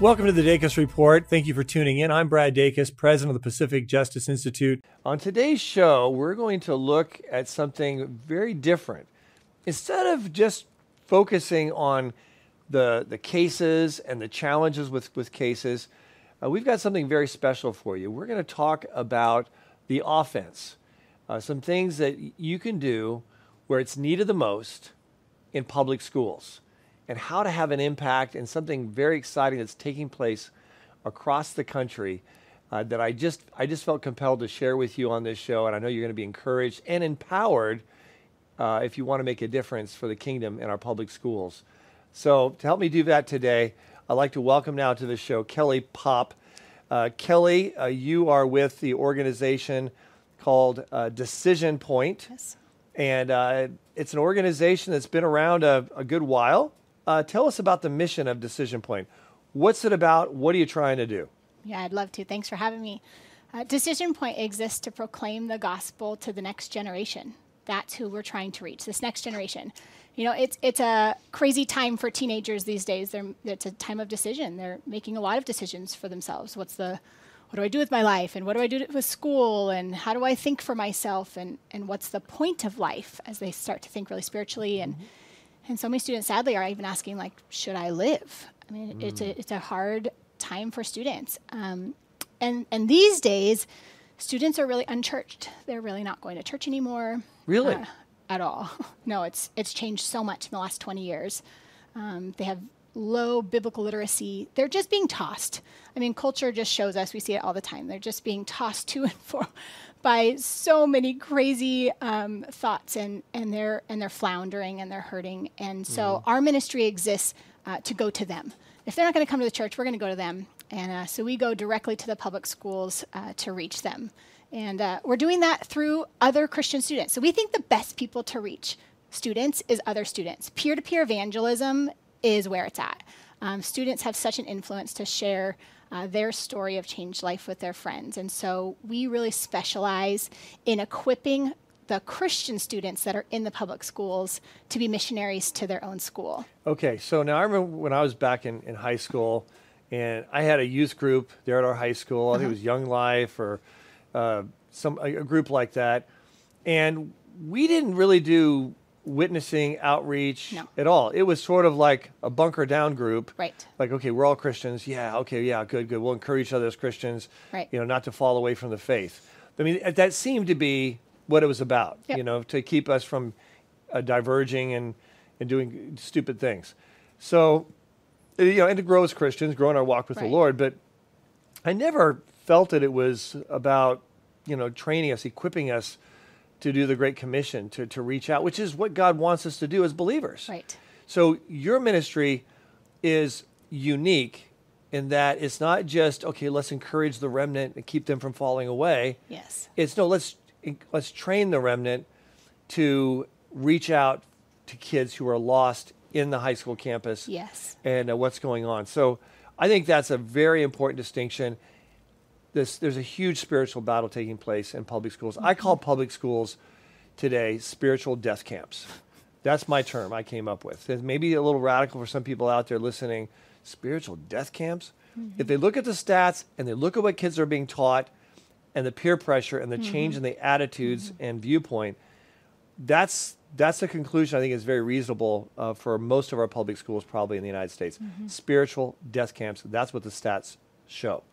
Welcome to the Dacus Report. Thank you for tuning in. I'm Brad Dacus, president of the Pacific Justice Institute. On today's show, we're going to look at something very different. Instead of just focusing on the, the cases and the challenges with, with cases, uh, we've got something very special for you. We're going to talk about the offense, uh, some things that you can do where it's needed the most in public schools and how to have an impact and something very exciting that's taking place across the country uh, that I just I just felt compelled to share with you on this show, and I know you're going to be encouraged and empowered uh, if you want to make a difference for the kingdom in our public schools. So to help me do that today, I'd like to welcome now to the show Kelly Popp. Uh, Kelly, uh, you are with the organization called uh, Decision Point. Yes. And uh, it's an organization that's been around a, a good while. Uh, tell us about the mission of Decision Point. What's it about? What are you trying to do? Yeah, I'd love to. Thanks for having me. Uh, Decision Point exists to proclaim the gospel to the next generation. That's who we're trying to reach. This next generation. You know, it's it's a crazy time for teenagers these days. They're, it's a time of decision. They're making a lot of decisions for themselves. What's the what do I do with my life and what do I do with school and how do I think for myself and and what's the point of life as they start to think really spiritually and mm-hmm and so many students, sadly, are even asking, like, should I live? I mean, mm. it's, a, it's a hard time for students. Um, and, and these days, students are really unchurched. They're really not going to church anymore. Really? Uh, at all. no, it's, it's changed so much in the last 20 years. Um, they have low biblical literacy. They're just being tossed. I mean, culture just shows us, we see it all the time. They're just being tossed to and fro by so many crazy um, thoughts and, and they're and they're floundering and they're hurting. And so mm. our ministry exists uh, to go to them. If they're not going to come to the church we're going to go to them. And uh, so we go directly to the public schools uh, to reach them. And uh, we're doing that through other christian students. So we think the best people to reach students is other students. Peer-to-peer evangelism is where it's at. Um, students have such an influence to share uh, their story of changed life with their friends. And so we really specialize in equipping the Christian students that are in the public schools to be missionaries to their own school. Okay, so now I remember when I was back in, in high school, and I had a youth group there at our high school. I think it uh-huh. was Young Life or uh, some a, a group like that, and we didn't really do witnessing outreach no. at all. It was sort of like a bunker down group. Right. Like, okay, we're all Christians. Yeah, okay, yeah, good, good. We'll encourage each other as Christians, right. you know, not to fall away from the faith. I mean, that seemed to be what it was about, yep. you know, to keep us from uh, diverging and, and doing stupid things. So, you know, and to grow as Christians, grow in our walk with right. the Lord. But I never felt that it was about, you know, training us, equipping us to do the Great Commission, to, to reach out, which is what God wants us to do as believers. Right. So your ministry is unique in that it's not just, okay, let's encourage the remnant and keep them from falling away. Yes. It's no, let's let's train the remnant to reach out to kids who are lost in the high school campus. Yes. And uh, what's going on. So I think that's a very important distinction this, there's a huge spiritual battle taking place in public schools. I call public schools today spiritual death camps. That's my term I came up with. It may be a little radical for some people out there listening. Spiritual death camps? Mm-hmm. If they look at the stats and they look at what kids are being taught and the peer pressure and the mm-hmm. change in the attitudes mm-hmm. and viewpoint, that's that's a conclusion I think is very reasonable uh, for most of our public schools, probably in the United States. Mm-hmm. Spiritual death camps. That's what the stats show.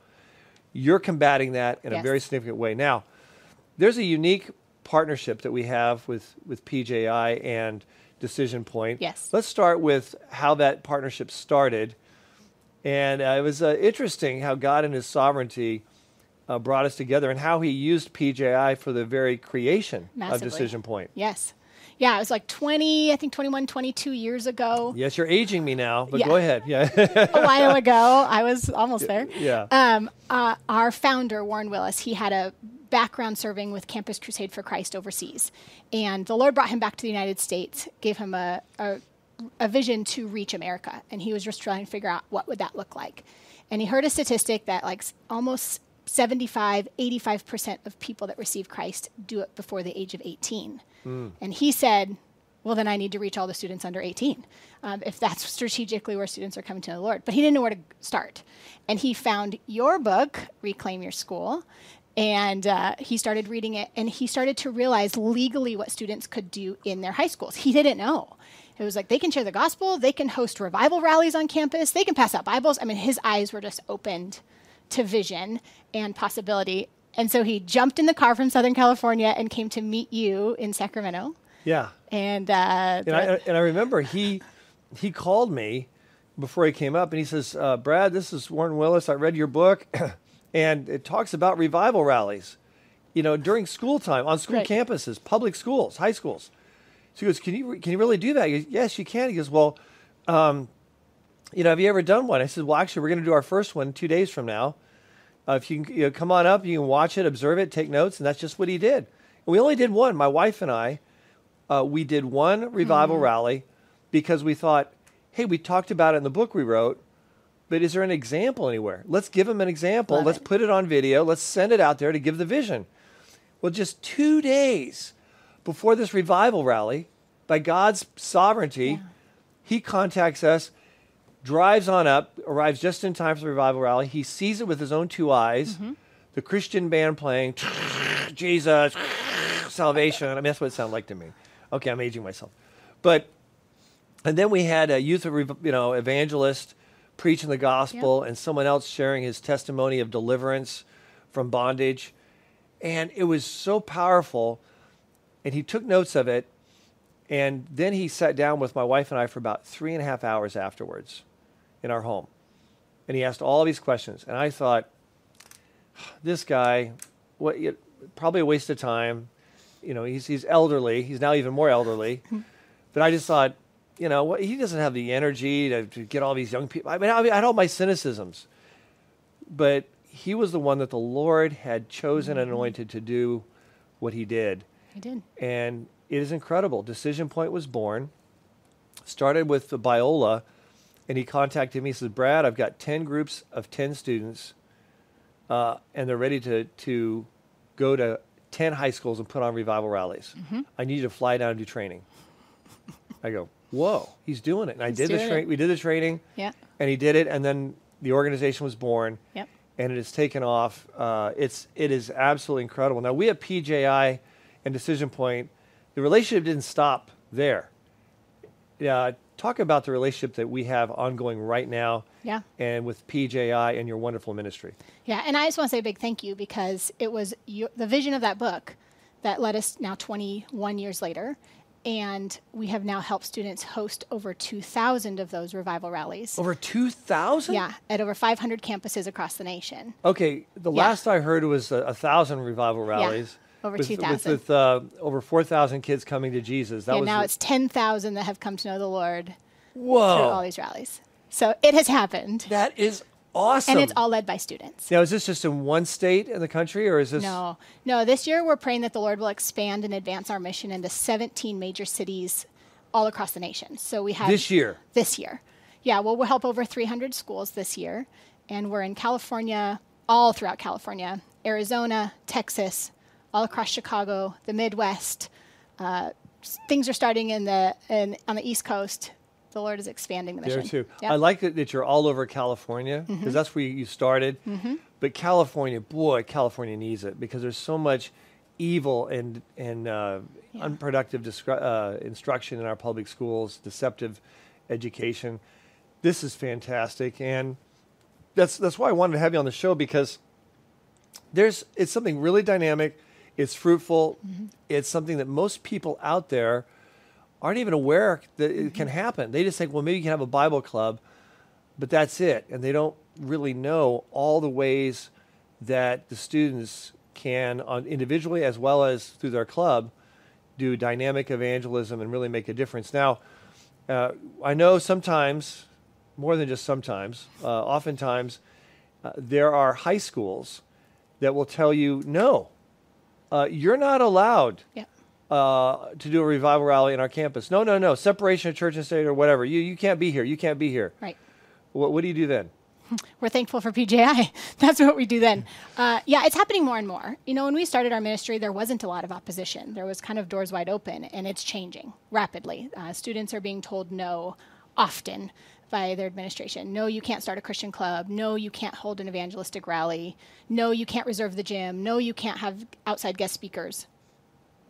You're combating that in yes. a very significant way. Now, there's a unique partnership that we have with, with PJI and Decision Point. Yes. Let's start with how that partnership started. And uh, it was uh, interesting how God and His sovereignty uh, brought us together and how He used PJI for the very creation Massively. of Decision Point. Yes. Yeah, it was like 20, I think 21, 22 years ago. Yes, you're aging me now, but Yeah. go ahead. Yeah. a while ago. I was almost there. yeah. Um, uh, our founder, Warren Willis, he had a background serving with Campus Crusade for Christ overseas. And the Lord brought him back to the United States, gave him a, a, a vision to reach America. And he was just trying to figure out what would that look like. And he heard a statistic that like almost 75, 85% of people that receive Christ do it before the age of 18. And he said, well, then I need to reach all the students under 18, um, if that's strategically where students are coming to the Lord. But he didn't know where to start. And he found your book, Reclaim Your School, and uh, he started reading it, and he started to realize legally what students could do in their high schools. He didn't know. It was like they can share the gospel, they can host revival rallies on campus, they can pass out Bibles. I mean, his eyes were just opened to vision and possibility. And so he jumped in the car from Southern California and came to meet you in Sacramento. yeah. And, uh, And I, and I remember he he called me before he came up and he says, uh, Brad, this is Warren Willis. I read your book and it talks about revival rallies, you know, during school time on school Right. campuses, public schools, high schools. So he goes, can you, can you really do that? Goes, yes, you can. He goes, well, um, you know, have you ever done one? I said, well, actually, we're going to do our first one two days from now. Uh, if you can you know, come on up, you can watch it, observe it, take notes, and that's just what he did. And we only did one. My wife and I, uh, we did one revival rally because we thought, hey, we talked about it in the book we wrote, but is there an example anywhere? Let's give them an example. Love Let's it. put it on video. Let's send it out there to give the vision. Well, just two days before this revival rally, by God's sovereignty, he contacts us, drives on up, arrives just in time for the revival rally. He sees it with his own two eyes, Mm-hmm. the Christian band playing Jesus, salvation. I mean, that's what it sounded like to me. Okay, I'm aging myself. But, and then we had a youth, you know, evangelist preaching the gospel and someone else sharing his testimony of deliverance from bondage. And it was so powerful. And he took notes of it. And then he sat down with my wife and I for about three and a half hours afterwards in our home. And he asked all these questions. And I thought, this guy, what, you- probably a waste of time. You know, he's, he's elderly. He's now even more elderly. but I just thought, you know, what, he doesn't have the energy to, to get all these young people. I mean, I, mean, I had all my cynicisms. But he was the one that the Lord had chosen and mm-hmm. anointed to do what he did I did. and it is incredible. Decision Point was born. Started with the Biola, and he contacted me. He says, "Brad, I've got ten groups of ten students, uh, and they're ready to to go to ten high schools and put on revival rallies. Mm-hmm. I need you to fly down and do training." I go, "Whoa, he's doing it!" And I did the training. We did the training, Yeah. and he did it, and then the organization was born Yep. and it has taken off. Uh, it's it is absolutely incredible. Now we at PJI and Decision Point, the relationship didn't stop there. Yeah, talk about the relationship that we have ongoing right now. Yeah. And with PJI and your wonderful ministry. Yeah, and I just want to say a big thank you because it was your, the vision of that book that led us now 21 years later. And we have now helped students host over 2,000 of those revival rallies. Over two thousand. Yeah, at over 500 campuses across the nation. Okay, the Yeah. last I heard was a, a thousand revival rallies. Over with, 2,000. With, with uh, over four thousand kids coming to Jesus. That and was now it's 10,000 that have come to know the Lord whoa. through all these rallies. So it has happened. that is awesome. And it's all led by students. Now, is this just in one state in the country, or is this? No, no. This year we're praying that the Lord will expand and advance our mission into 17 major cities all across the nation. So we have This year? This year, yeah. Well, we'll help over 300 schools this year, and we're in California, all throughout California, Arizona, Texas, all across Chicago, the Midwest. Uh, things are starting in the in, on the East Coast. The Lord is expanding the mission. There too. Yep. I like that, that you're all over California because Mm-hmm. that's where you started. But California, boy, California needs it because there's so much evil and and uh, unproductive discru- uh, instruction in our public schools, deceptive education. This is fantastic, and that's that's why I wanted to have you on the show because there's it's something really dynamic. It's fruitful. It's something that most people out there aren't even aware that it can happen. They just think, well, maybe you can have a Bible club, but that's it. And they don't really know all the ways that the students can, on individually as well as through their club, do dynamic evangelism and really make a difference. Now, uh, I know sometimes, more than just sometimes, uh, oftentimes, uh, there are high schools that will tell you, no, uh, you're not allowed Yeah. uh, to do a revival rally in our campus. No, no, no, separation of church and state or whatever. You, you can't be here. You can't be here. Right. What, what do you do then? we're thankful for PJI. That's what we do then. Uh, yeah, it's happening more and more. You know, when we started our ministry, there wasn't a lot of opposition. There was kind of doors wide open, and it's changing rapidly. Uh, students are being told no often by their administration. No, you can't start a Christian club. No, you can't hold an evangelistic rally. No, you can't reserve the gym. No, you can't have outside guest speakers.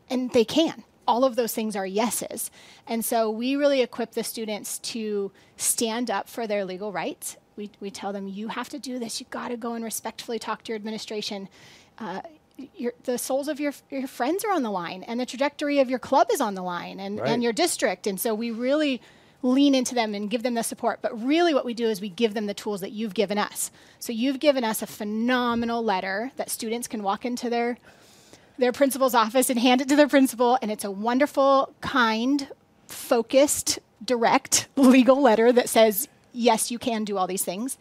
And they can. All of those things are yeses. And so we really equip the students to stand up for their legal rights. We, we tell them, you have to do this. You've got to go and respectfully talk to your administration. Uh, your, the souls of your, your friends are on the line, and the trajectory of your club is on the line, and, Right. and your district. And so we really lean into them and give them the support. But really, what we do is we give them the tools that you've given us. So you've given us a phenomenal letter that students can walk into their their principal's office and hand it to their principal, and it's a wonderful, kind, focused, direct legal letter that says yes, you can do all these things.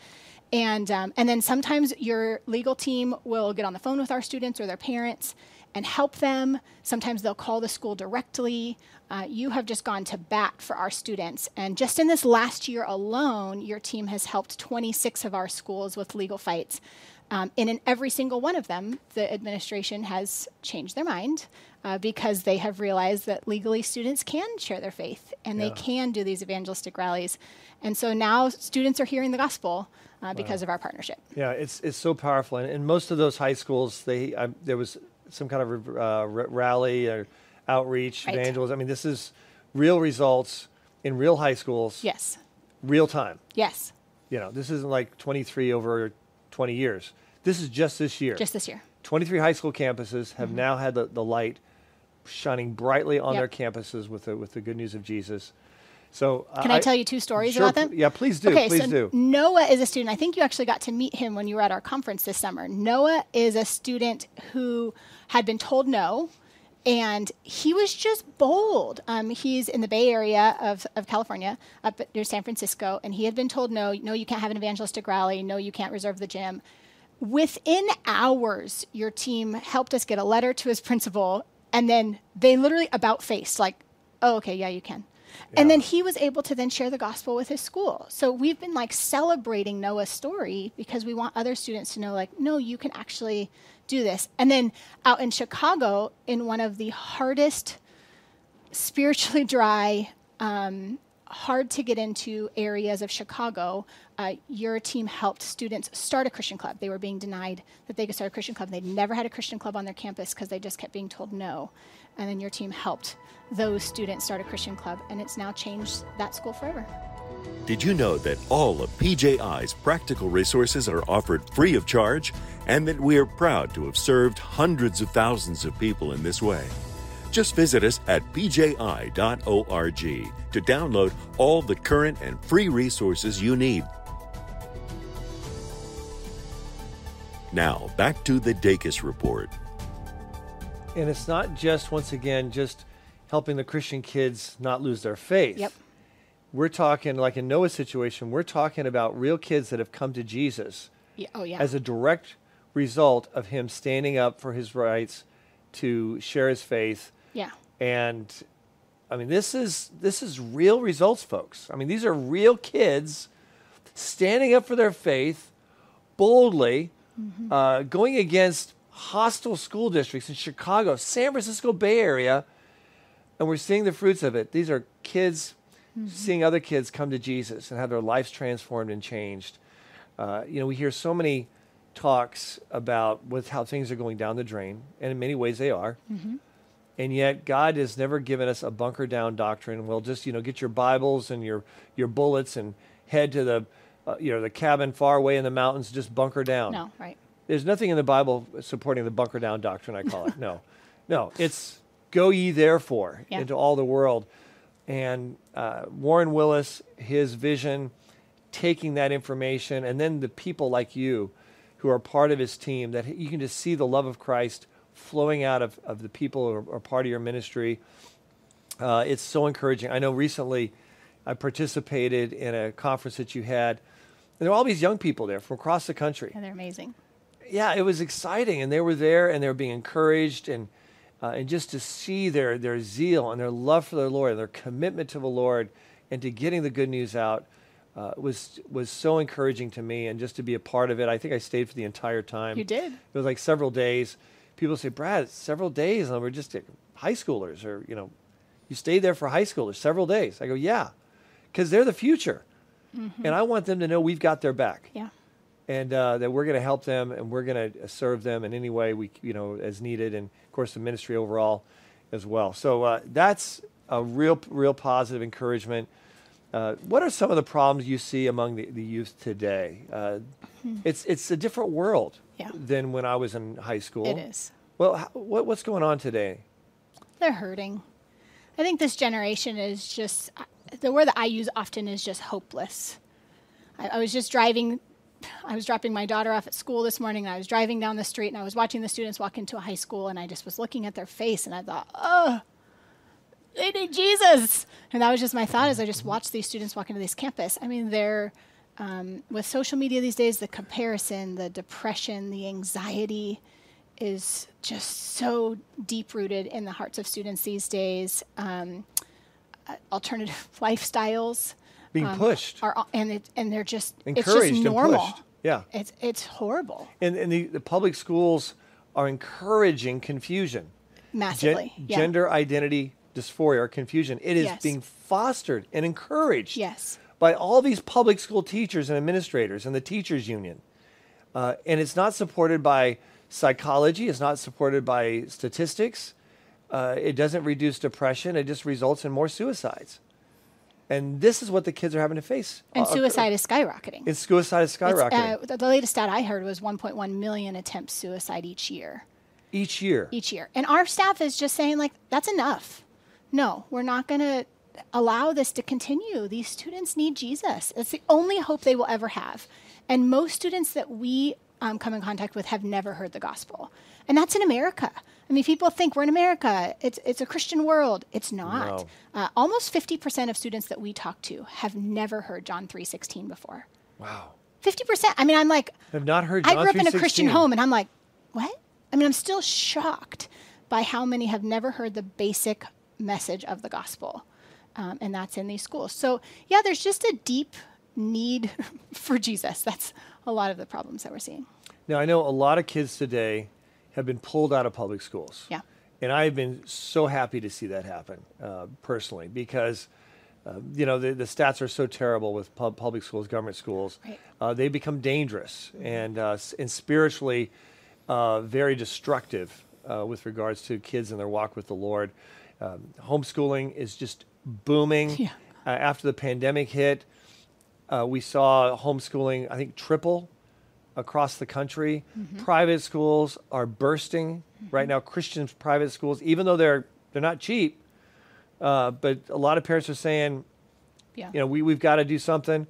And, um, and then sometimes your legal team will get on the phone with our students or their parents and help them. Sometimes they'll call the school directly. Uh, you have just gone to bat for our students. And just in this last year alone, your team has helped 26 of our schools with legal fights. Um, and in every single one of them, the administration has changed their mind uh, because they have realized that legally students can share their faith and they can do these evangelistic rallies. And so now students are hearing the gospel uh, because of our partnership. Yeah, it's it's so powerful, and in most of those high schools, they I, there was some kind of uh, r- rally or outreach, Right. evangelism. I mean, this is real results in real high schools, Yes. real time. Yes. You know, this isn't like 23 over 20 years. This is just this year. Just this year. 23 high school campuses have now had the, the light shining brightly on Yep. their campuses with the with the good news of Jesus. So Can I, tell you two stories sure, about them? Yeah, please do. Okay, please so do. Noah is a student. I think you actually got to meet him when you were at our conference this summer. Noah is a student who had been told no, and he was just bold. Um, he's in the Bay Area of, of California, up near San Francisco, and he had been told no, no, you can't have an evangelistic rally, no, you can't reserve the gym. Within hours, your team helped us get a letter to his principal, and then they literally about faced, like, oh, okay, yeah, you can. And then he was able to then share the gospel with his school. So we've been like celebrating Noah's story because we want other students to know, like, no, you can actually do this. And then out in Chicago, in one of the hardest, spiritually dry, um, hard to get into areas of Chicago, uh, your team helped students start a Christian club. They were being denied that they could start a Christian club. They'd never had a Christian club on their campus because they just kept being told no. And then your team helped those students start a Christian club, and it's now changed that school forever. Did you know that all of PJI's practical resources are offered free of charge and that we are proud to have served hundreds of thousands of people in this way? Just visit us at pji.org to download all the current and free resources you need. Now, back to the Dacus Report. And it's not just, once again, just helping the Christian kids not lose their faith. Yep. We're talking, like in Noah's situation, we're talking about real kids that have come to Jesus Yeah. Oh, yeah. as a direct result of him standing up for his rights to share his faith. Yeah. And I mean, this is this is real results, folks. I mean, these are real kids standing up for their faith boldly, uh, going against hostile school districts in Chicago, San Francisco Bay Area, and we're seeing the fruits of it. These are kids seeing other kids come to Jesus and have their lives transformed and changed. Uh, you know, we hear so many talks about with how things are going down the drain, and in many ways they are. And yet, God has never given us a bunker down doctrine. Well, just you know, get your Bibles and your your bullets and head to the uh, you know the cabin far away in the mountains. Just bunker down. No, right. There's nothing in the Bible supporting the bunker down doctrine. I call it. No, no. It's go ye therefore Yeah. into all the world. And uh, Warren Willis, his vision, taking that information, and then the people like you, who are part of his team, that you can just see the love of Christ flowing out of, of the people or, are, are part of your ministry. Uh, it's so encouraging. I know recently I participated in a conference that you had, and there were all these young people there from across the country. And they're amazing. Yeah, it was exciting, and they were there, and they were being encouraged, and uh, and just to see their their zeal and their love for the Lord, and their commitment to the Lord, and to getting the good news out uh, was was so encouraging to me, and just to be a part of it. I think I stayed for the entire time. You did. It was like several days. People say, Brad, it's several days, and we're just uh, high schoolers, or you know, you stayed there for high schoolers several days. I go, yeah, because they're the future, and I want them to know we've got their back. Yeah. and uh, that we're going to help them and we're going to serve them in any way we you know as needed and of course the ministry overall as well. So uh, that's a real real positive encouragement. Uh, what are some of the problems you see among the, the youth today? Uh, it's it's a different world Yeah. than when i was in high school It is. well how, what, what's going on today They're hurting. I think this generation is just, uh, the word that I use often is just hopeless. I, I was just driving, I was dropping my daughter off at school this morning, and I was driving down the street, and I was watching the students walk into a high school, and I just was looking at their face, and I thought, oh, they need Jesus. And that was just my thought as I just watched these students walk into this campus. I mean, they're, um, with social media these days, the comparison, the depression, the anxiety is just so deep rooted in the hearts of students these days. Um, uh, alternative lifestyles being um, pushed are, and it, and they're just encouraged it's just normal. and pushed yeah It's it's horrible, and, and the, the public schools are encouraging confusion Gen- massively. yeah. gender identity dysphoria or confusion. It is Yes. being fostered and encouraged Yes. By all these public school teachers and administrators and the teachers union. Uh, and it's not supported by psychology. It's not supported by statistics. Uh, it doesn't reduce depression. It just results in more suicides. And this is what the kids are having to face. And Uh, suicide is skyrocketing. It's suicide is skyrocketing uh, the, the latest stat I heard was 1.1 million attempts suicide each year. each year. Each year, and our staff is just saying like that's enough. No, we're not going to allow this to continue. These students need Jesus. It's the only hope they will ever have. And most students that we um, come in contact with have never heard the gospel, and that's in America. I mean, people think we're in America. It's it's a Christian world. It's not. No. Uh, almost 50% of students that we talk to have never heard John 3:16 before. Wow. 50%. I mean, I'm like, Have not heard John I grew up in a Christian home, and I'm like, what? I mean, I'm still shocked by how many have never heard the basic message of the gospel, um, and that's in these schools. So, yeah, there's just a deep need for Jesus. That's a lot of the problems that we're seeing. Now, I know a lot of kids today have been pulled out of public schools. Yeah. And I've been so happy to see that happen uh, personally because, uh, you know, the, the stats are so terrible with pub- public schools, government schools. Right. Uh, they become dangerous and, uh, and spiritually uh, very destructive uh, with regards to kids and their walk with the Lord. Um, homeschooling is just booming. Yeah. Uh, after the pandemic hit, uh, we saw homeschooling, I think, triple across the country. Private schools are bursting right now. Christian private schools, even though they're they're not cheap, uh, but a lot of parents are saying, Yeah. you know, we we've got to do something.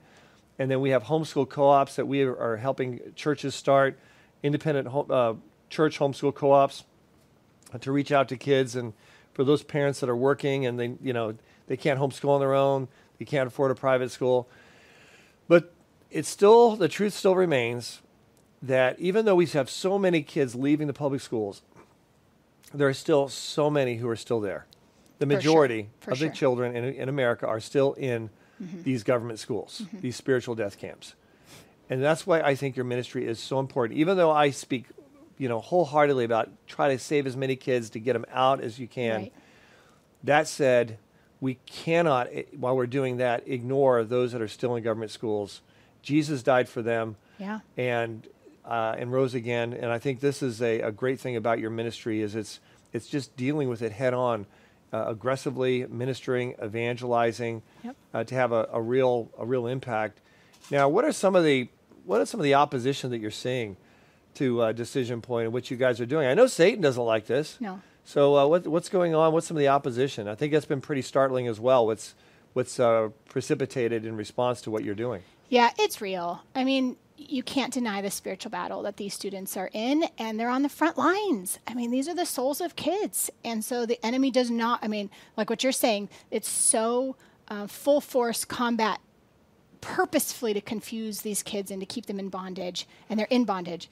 And then we have homeschool co-ops that we are, are helping churches start, independent home, uh, church homeschool co-ops, to reach out to kids and for those parents that are working and they you know they can't homeschool on their own, they can't afford a private school. But it's still the truth still remains that even though we have so many kids leaving the public schools, there are still so many who are still there. The sure. majority For of sure. the children in, in America are still in mm-hmm. these government schools, mm-hmm. these spiritual death camps. And that's why I think your ministry is so important. Even though I speak, you know, wholeheartedly about try to save as many kids to get them out as you can. Right. That said, we cannot, eh, while we're doing that, ignore those that are still in government schools. Jesus died for them Yeah. and uh, and rose again. And I think this is a, a great thing about your ministry is it's it's just dealing with it head on, uh, aggressively ministering, evangelizing, Yep. uh, to have a, a real a real impact. Now, what are some of the what are some of the opposition that you're seeing to uh, Decision Point and what you guys are doing? I know Satan doesn't like this. No. So uh, what, what's going on? What's some of the opposition? I think that's been pretty startling as well. What's what's uh, precipitated in response to what you're doing? Yeah, it's real. I mean, you can't deny the spiritual battle that these students are in, and they're on the front lines. I mean, these are the souls of kids. And so the enemy does not, I mean, like what you're saying, it's so uh, full force combat purposefully to confuse these kids and to keep them in bondage, and they're in bondage.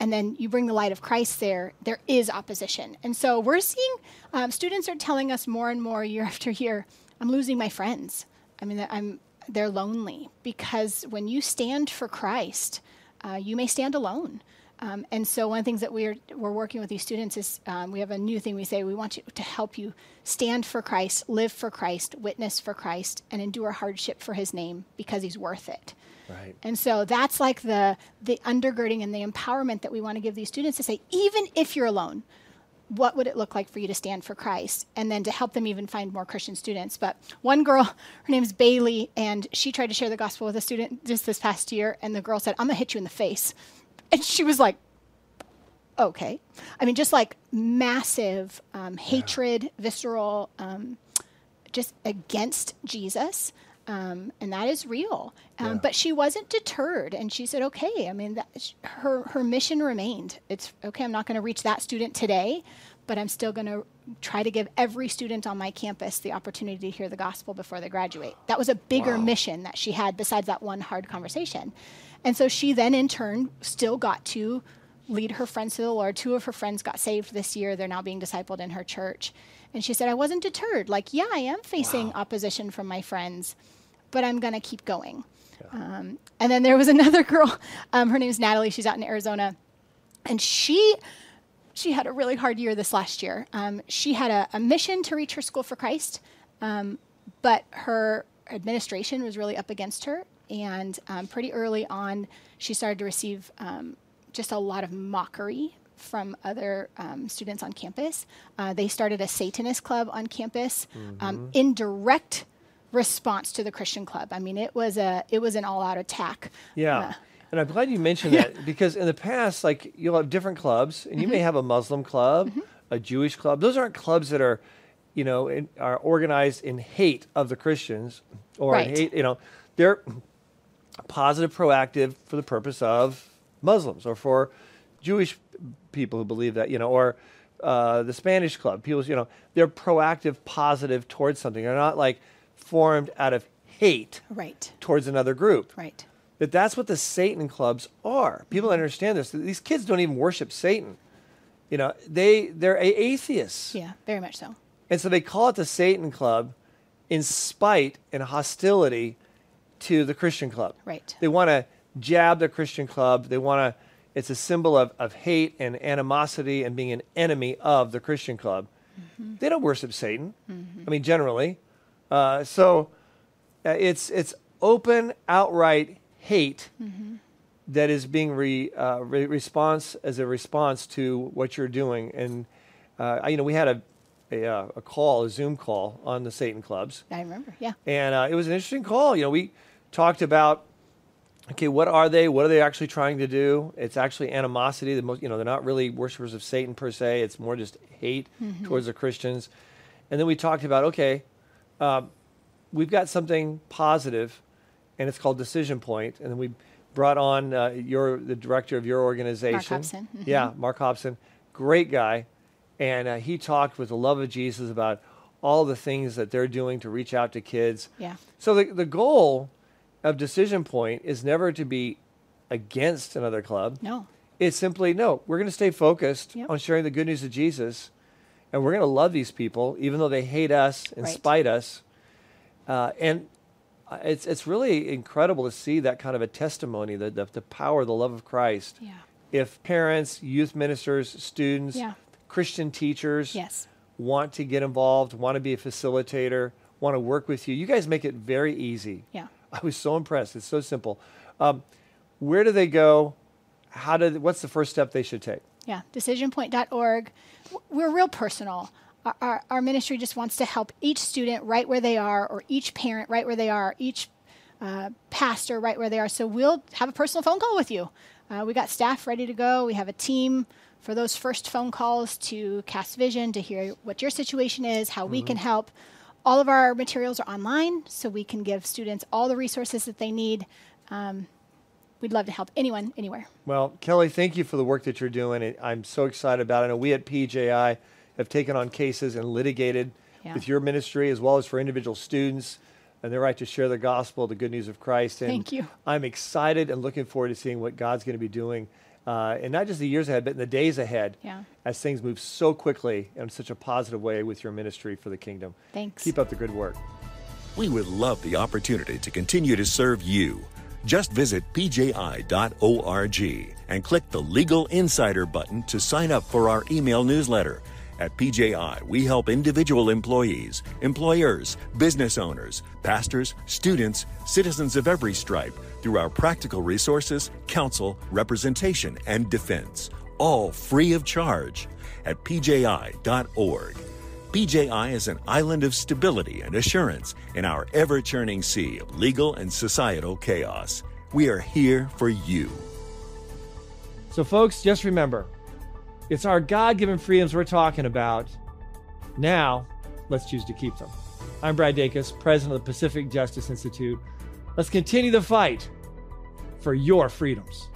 And then you bring the light of Christ there, there is opposition. And so we're seeing um, students are telling us more and more year after year, I'm losing my friends. I mean, I'm, they're lonely because when you stand for Christ, uh, you may stand alone. Um, and so one of the things that we're, we're working with these students is um, we have a new thing we say we want you to help you stand for Christ, live for Christ, witness for Christ, and endure hardship for his name because he's worth it. Right. And so that's like the the undergirding and the empowerment that we want to give these students to say, even if you're alone, what would it look like for you to stand for Christ? And then to help them even find more Christian students. But one girl, her name is Bailey, and she tried to share the gospel with a student just this past year, and the girl said, I'm gonna hit you in the face. And she was like, okay. I mean, just like massive um, hatred, visceral, um, just against Jesus. Um, and that is real. Um, Yeah. But she wasn't deterred, and she said, "Okay." I mean, that, sh- her her mission remained. It's okay. I'm not going to reach that student today, but I'm still going to try to give every student on my campus the opportunity to hear the gospel before they graduate. That was a bigger mission that she had besides that one hard conversation. And so she then, in turn, still got to lead her friends to the Lord. Two of her friends got saved this year. They're now being discipled in her church. And she said, I wasn't deterred. Like, yeah, I am facing opposition from my friends, but I'm going to keep going. Um, and then there was another girl. Um, her name is Natalie. She's out in Arizona. And she she had a really hard year this last year. Um, she had a, a mission to reach her school for Christ, um, but her administration was really up against her. And um, pretty early on, she started to receive um, just a lot of mockery from other um, students on campus. Uh, they started a Satanist club on campus um, in direct response to the Christian club. I mean, it was a it was an all out attack. Yeah. Uh, and I'm glad you mentioned that because in the past, like you'll have different clubs, and you Mm-hmm. may have a Muslim club, a Jewish club. Those aren't clubs that are, you know, in, are organized in hate of the Christians or Right. hate. You know, they're positive, proactive for the purpose of Muslims or for Jewish people who believe that. You know, or uh, the Spanish club. People, you know, they're proactive, positive towards something. They're not like formed out of hate right. towards another group Right. that that's what the Satan clubs are. People understand this. These kids don't even worship Satan. You know, they they're a- atheists, Yeah. Very much so. and so they call it the Satan club in spite and hostility to the Christian club. Right. They want to jab the Christian club. They want to. It's a symbol of, of hate and animosity and being an enemy of the Christian club. They don't worship Satan. I mean, generally. Uh, so uh, it's it's open, outright hate that is being re, uh, re- response as a response to what you're doing. And uh, I- you know, we had a a, uh, a call, a Zoom call on the Satan clubs, I remember. Yeah. and uh, it was an interesting call. You know, we talked about okay, what are they? What are they actually trying to do? It's actually animosity. The most, you know, they're not really worshipers of Satan per se. It's more just hate towards the Christians. And then we talked about okay, um, we've got something positive, and it's called Decision Point. And then we brought on uh, your the director of your organization, Mark Hobson. Mhm. yeah, Mark Hobson, great guy, and uh, he talked with the love of Jesus about all the things that they're doing to reach out to kids. Yeah. So the the goal of Decision Point is never to be against another club. No. It's simply no, we're going to stay focused Yep. on sharing the good news of Jesus, and we're going to love these people even though they hate us and Right. spite us. Uh, and uh, it's it's really incredible to see that kind of a testimony, the the, the power, the love of Christ. Yeah. If parents, youth ministers, students, Yeah. Christian teachers Yes. want to get involved, want to be a facilitator, want to work with you, you guys make it very easy. Yeah. I was so impressed. It's so simple. Um, where do they go? How do? What's the first step they should take? Yeah, decisionpoint.org. We're real personal. Our, our, our ministry just wants to help each student right where they are, or each parent right where they are, each uh, pastor right where they are. So we'll have a personal phone call with you. Uh, we got staff ready to go. We have a team for those first phone calls to cast vision, to hear what your situation is, how we can help. All of our materials are online, so we can give students all the resources that they need. Um, we'd love to help anyone, anywhere. Well, Kelly, thank you for the work that you're doing. I'm so excited about it. I know we at PJI have taken on cases and litigated Yeah. with your ministry as well as for individual students and their right to share the gospel, the good news of Christ. And Thank you. I'm excited and looking forward to seeing what God's going to be doing, uh, and not just the years ahead, but in the days ahead Yeah. as things move so quickly in such a positive way with your ministry for the kingdom. Thanks. Keep up the good work. We would love the opportunity to continue to serve you. Just visit pji.org and click the Legal Insider button to sign up for our email newsletter. At PJI, we help individual employees, employers, business owners, pastors, students, citizens of every stripe through our practical resources, counsel, representation, and defense, all free of charge at pji.org. PJI is an island of stability and assurance in our ever churning sea of legal and societal chaos. We are here for you. So, folks, just remember it's our God given freedoms we're talking about. Now, let's choose to keep them. I'm Brad Dacus, president of the Pacific Justice Institute. Let's continue the fight for your freedoms.